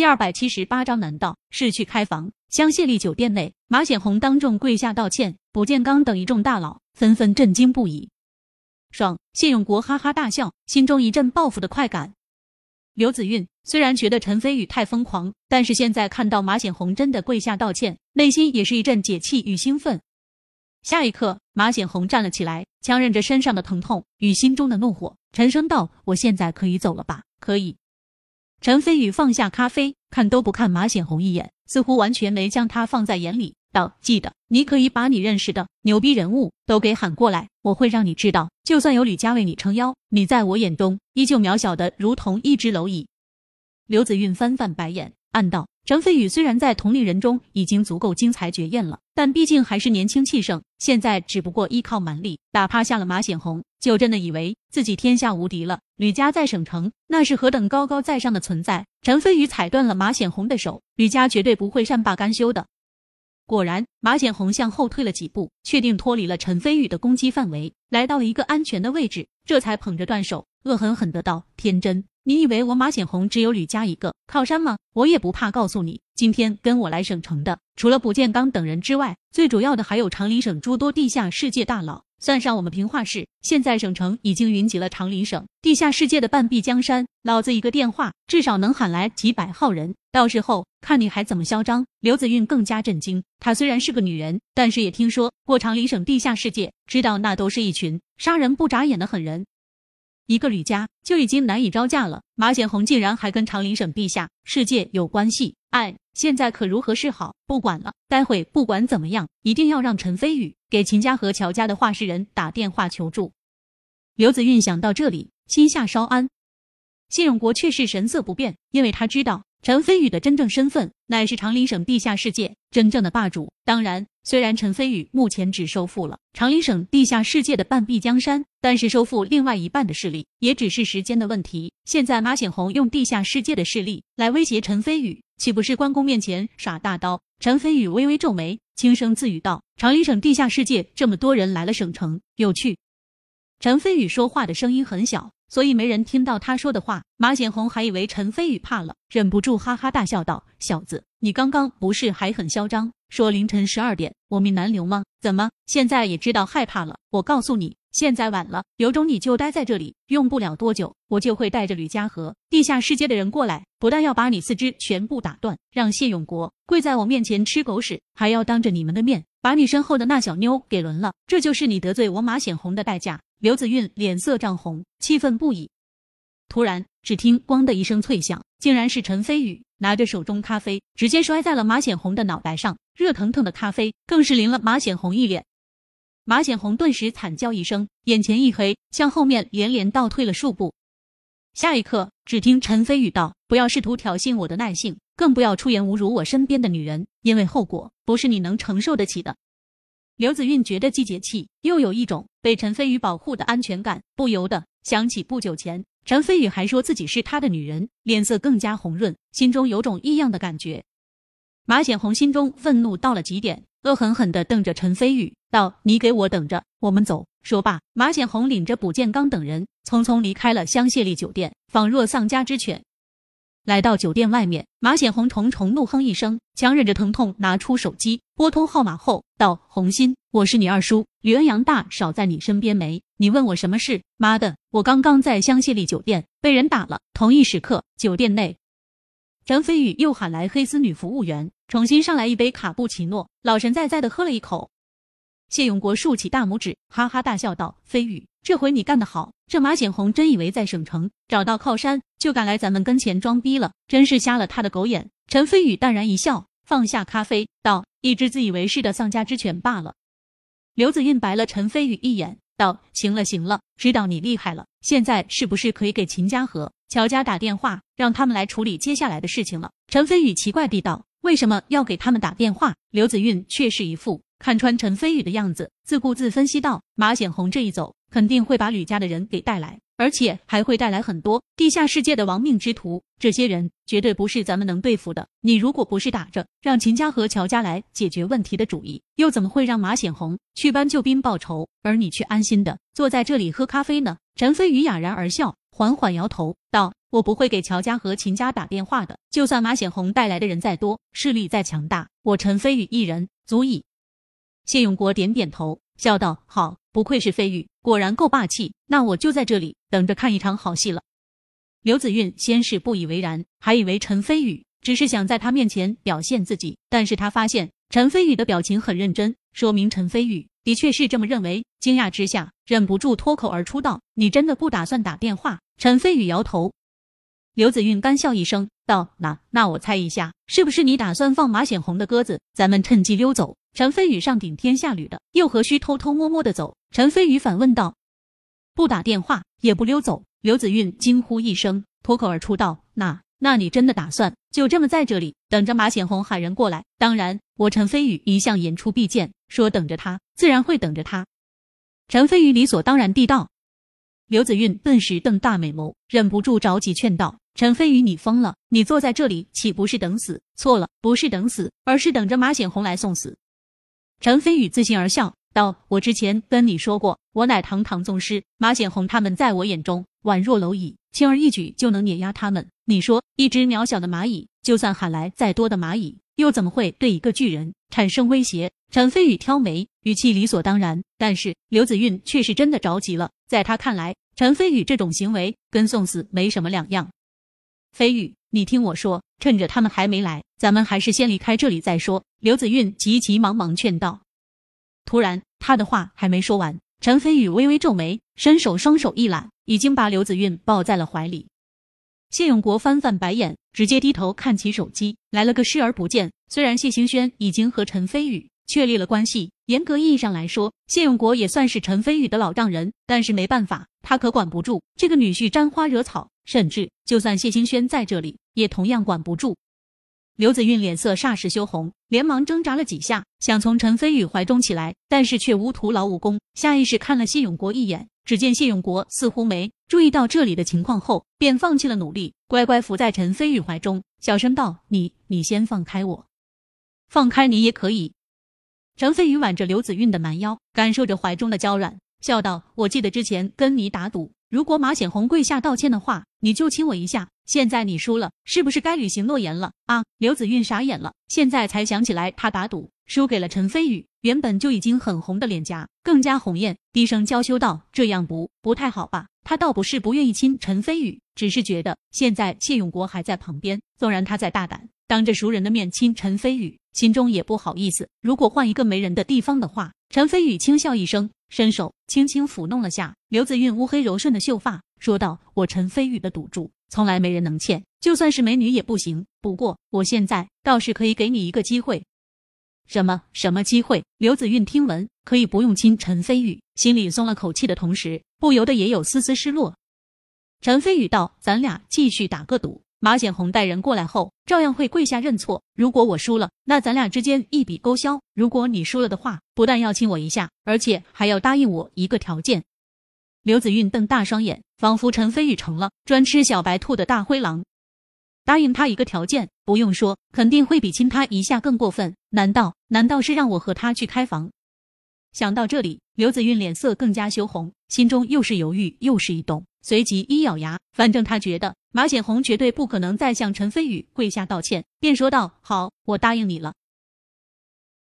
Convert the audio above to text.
第二百七十八章，难道是去开房？香榭丽酒店内，马显红当众跪下道歉，卜建刚等一众大佬纷纷震惊不已。爽！谢永国哈哈大笑，心中一阵报复的快感。刘子韵虽然觉得陈飞宇太疯狂，但是现在看到马显红真的跪下道歉，内心也是一阵解气与兴奋。下一刻，马显红站了起来，强忍着身上的疼痛与心中的怒火，沉声道：“我现在可以走了吧？”“可以。”陈飞宇放下咖啡，看都不看马显红一眼，似乎完全没将他放在眼里。道：“记得，你可以把你认识的牛逼人物都给喊过来，我会让你知道，就算有吕家为你撑腰，你在我眼中依旧渺小的如同一只蝼蚁。”刘子韵翻翻白眼，暗道：陈飞宇虽然在同龄人中已经足够惊才绝艳了，但毕竟还是年轻气盛，现在只不过依靠蛮力打趴下了马显红，就真的以为自己天下无敌了。吕家在省城那是何等高高在上的存在，陈飞宇踩断了马显红的手，吕家绝对不会善罢甘休的。果然，马显红向后退了几步，确定脱离了陈飞宇的攻击范围，来到了一个安全的位置，这才捧着断手，恶狠狠的道：“天真，你以为我马显红只有吕家一个靠山吗？我也不怕告诉你，今天跟我来省城的，除了卜建刚等人之外，最主要的还有长林省诸多地下世界大佬。”算上我们平化市，现在省城已经云集了长林省地下世界的半壁江山。老子一个电话，至少能喊来几百号人，到时候看你还怎么嚣张！刘子韵更加震惊，她虽然是个女人，但是也听说过长林省地下世界，知道那都是一群杀人不眨眼的狠人。一个吕家就已经难以招架了，马显红竟然还跟长林省陛下世界有关系，哎，现在可如何是好？不管了，待会不管怎么样，一定要让陈飞宇给秦家和乔家的话事人打电话求助。刘子韵想到这里，心下稍安。谢永国却是神色不变，因为他知道。陈飞宇的真正身份乃是长林省地下世界真正的霸主。当然，虽然陈飞宇目前只收复了长林省地下世界的半壁江山，但是收复另外一半的势力也只是时间的问题。现在马显红用地下世界的势力来威胁陈飞宇，岂不是关公面前耍大刀？陈飞宇微微皱眉，轻声自语道：“长林省地下世界这么多人来了省城，有趣。”陈飞宇说话的声音很小。所以没人听到他说的话，马显红还以为陈飞宇怕了，忍不住哈哈大笑道：“小子，你刚刚不是还很嚣张，说凌晨十二点我命难留吗？怎么现在也知道害怕了？我告诉你，现在晚了，有种你就待在这里，用不了多久，我就会带着吕家和地下世界的人过来，不但要把你四肢全部打断，让谢永国跪在我面前吃狗屎，还要当着你们的面把你身后的那小妞给轮了，这就是你得罪我马显红的代价。”刘子韵脸色涨红，气愤不已。突然，只听“咣”的一声脆响，竟然是陈飞宇拿着手中咖啡，直接摔在了马显红的脑袋上。热腾腾的咖啡更是淋了马显红一脸。马显红顿时惨叫一声，眼前一黑，向后面连连倒退了数步。下一刻，只听陈飞宇道：“不要试图挑衅我的耐性，更不要出言侮辱我身边的女人，因为后果不是你能承受得起的。”刘子韵觉得既解气，又有一种被陈飞宇保护的安全感，不由得想起不久前陈飞宇还说自己是他的女人，脸色更加红润，心中有种异样的感觉。马显红心中愤怒到了极点，恶狠狠地瞪着陈飞宇道：“你给我等着，我们走。”说罢，马显红领着卜建刚等人匆匆离开了香榭丽酒店，仿若丧家之犬。来到酒店外面，马显红重重怒哼一声，强忍着疼痛拿出手机拨通号码后道：“红心，我是你二叔吕恩阳，大少在你身边没？你问我什么事？妈的，我刚刚在香榭丽酒店被人打了。”同一时刻，酒店内，陈飞宇又喊来黑丝女服务员，重新上来一杯卡布奇诺，老神在在的喝了一口。谢永国竖起大拇指，哈哈大笑道：“飞宇，这回你干得好！这马显红真以为在省城找到靠山就敢来咱们跟前装逼了，真是瞎了他的狗眼。”陈飞宇淡然一笑，放下咖啡，道：“一只自以为是的丧家之犬罢了。”刘子韵白了陈飞宇一眼，道：“行了行了，知道你厉害了。现在是不是可以给秦家和乔家打电话，让他们来处理接下来的事情了？”陈飞宇奇怪地道：“为什么要给他们打电话？”刘子韵却是一副。看穿陈飞宇的样子，自顾自分析道：“马显红这一走，肯定会把吕家的人给带来，而且还会带来很多地下世界的亡命之徒。这些人绝对不是咱们能对付的。你如果不是打着让秦家和乔家来解决问题的主意，又怎么会让马显红去搬救兵报仇，而你却安心的坐在这里喝咖啡呢？”陈飞宇哑然而笑，缓缓摇头道：“我不会给乔家和秦家打电话的。就算马显红带来的人再多，势力再强大，我陈飞宇一人足矣。谢永国点点头，笑道：“好，不愧是飞宇，果然够霸气。那我就在这里等着看一场好戏了。”刘子韵先是不以为然，还以为陈飞宇只是想在他面前表现自己，但是他发现陈飞宇的表情很认真，说明陈飞宇的确是这么认为。惊讶之下，忍不住脱口而出道：“你真的不打算打电话？”陈飞宇摇头。刘子韵干笑一声，道：“那那我猜一下，是不是你打算放马显红的鸽子，咱们趁机溜走？”陈飞宇上顶天下吕的，又何须偷偷摸摸的走？陈飞宇反问道：“不打电话，也不溜走？”刘子韵惊呼一声，脱口而出道：“那那你真的打算就这么在这里等着马显红喊人过来？当然，我陈飞宇一向言出必践，说等着他，自然会等着他。”陈飞宇理所当然地道。刘子韵顿时瞪大美眸，忍不住着急劝道：“陈飞宇，你疯了？你坐在这里岂不是等死？错了，不是等死，而是等着马显红来送死。”陈飞宇自信而笑道：“我之前跟你说过，我乃堂堂宗师，马显红他们在我眼中宛若蝼蚁，轻而易举就能碾压他们。你说，一只渺小的蚂蚁，就算喊来再多的蚂蚁，又怎么会对一个巨人产生威胁？”陈飞宇挑眉，语气理所当然，但是刘子韵却是真的着急了。在他看来，陈飞宇这种行为跟送死没什么两样。飞宇，你听我说，趁着他们还没来，咱们还是先离开这里再说。刘子韵急急忙忙劝道。突然，他的话还没说完，陈飞宇微微皱眉，伸手双手一揽，已经把刘子韵抱在了怀里。谢永国翻翻白眼，直接低头看起手机，来了个视而不见。虽然谢兴轩已经和陈飞宇确立了关系，严格意义上来说，谢永国也算是陈飞宇的老丈人，但是没办法，他可管不住这个女婿沾花惹草，甚至就算谢兴轩在这里，也同样管不住。刘子韵脸色霎时羞红，连忙挣扎了几下，想从陈飞宇怀中起来，但是却无徒劳无功。下意识看了谢永国一眼，只见谢永国似乎没注意到这里的情况后，便放弃了努力，乖乖伏在陈飞宇怀中，小声道：“你，你先放开我，放开你也可以。”陈飞宇挽着刘子韵的蛮腰，感受着怀中的娇软，笑道：“我记得之前跟你打赌。”如果马显红跪下道歉的话，你就亲我一下。现在你输了，是不是该履行诺言了啊？刘子韵傻眼了，现在才想起来，他打赌输给了陈飞宇，原本就已经很红的脸颊更加红艳，低声娇羞道：“这样不不太好吧？”他倒不是不愿意亲陈飞宇，只是觉得现在谢永国还在旁边，纵然他再大胆，当着熟人的面亲陈飞宇，心中也不好意思。如果换一个没人的地方的话，陈飞宇轻笑一声。伸手轻轻抚弄了下刘子韵乌黑柔顺的秀发，说道：“我陈飞宇的赌注，从来没人能欠，就算是美女也不行。不过我现在倒是可以给你一个机会。”什么什么机会？刘子韵听闻可以不用亲陈飞宇，心里松了口气的同时，不由得也有丝丝失落。陈飞宇道：“咱俩继续打个赌。”马显红带人过来后，照样会跪下认错。如果我输了，那咱俩之间一笔勾销；如果你输了的话，不但要亲我一下，而且还要答应我一个条件。刘子韵瞪大双眼，仿佛陈飞宇成了专吃小白兔的大灰狼。答应他一个条件，不用说，肯定会比亲他一下更过分。难道难道是让我和他去开房？想到这里，刘子韵脸色更加羞红，心中又是犹豫又是一动，随即一咬牙，反正他觉得。马显红绝对不可能再向陈飞宇跪下道歉，便说道：“好，我答应你了。”